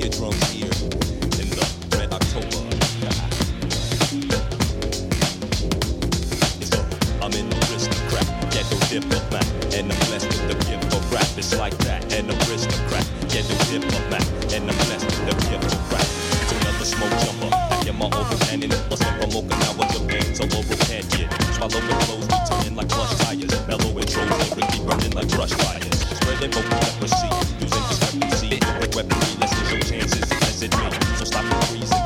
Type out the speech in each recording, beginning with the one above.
eardrums here in the I'm the aristocrat, ghetto diplomat, and blessed with the gift of rap. It's like that, and a aristocrat, ghetto diplomat, and blessed with the gift of rap. It's another smoke jumper. I get my overhand in it, I'm from Okinawa, Japan, so over can't get. Swallow and flows, so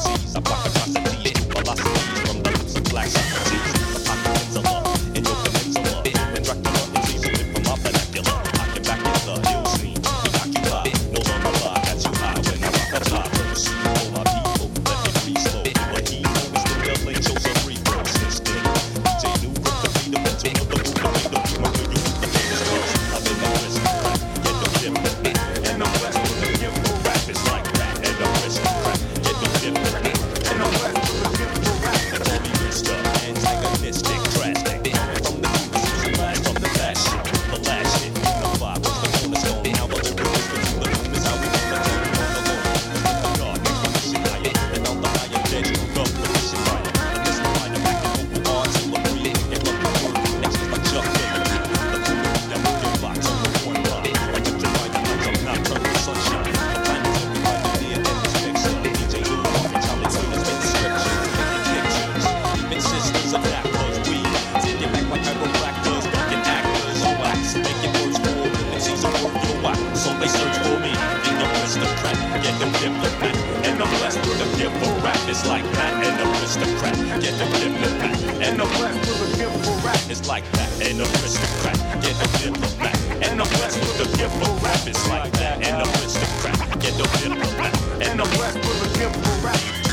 gift for rap. It's like that, and aristocrat, ghetto diplomat. And I'm blessed with the gift for rap. It's like that, and aristocrat, ghetto diplomat. And I'm blessed with the gift for rap. It's like that, and aristocrat, ghetto diplomat. And I'm blessed with the gift for rap.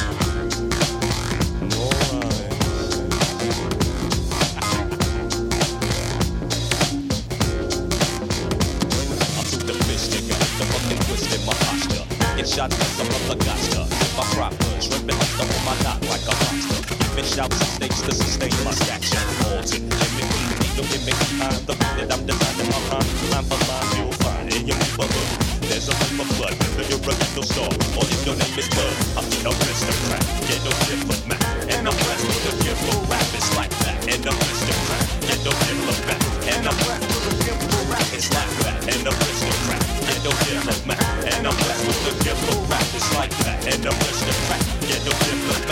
Shot cause I'm a gotcha. If I proper, shrimping up the on my knot like a monster. Giving shouts and snakes to sustain my stature. Alton, Jimmy, don't give me time. The beat that I'm designing my rhyme, line for line, you'll find in your neighborhood. There's a flame of blood, whether you're a ghetto star or if your name is Bud. I'm the aristocrat, No different. And I'm blessed with the gift of rap. It's like that. And I'm blessed with the fact. Get no different,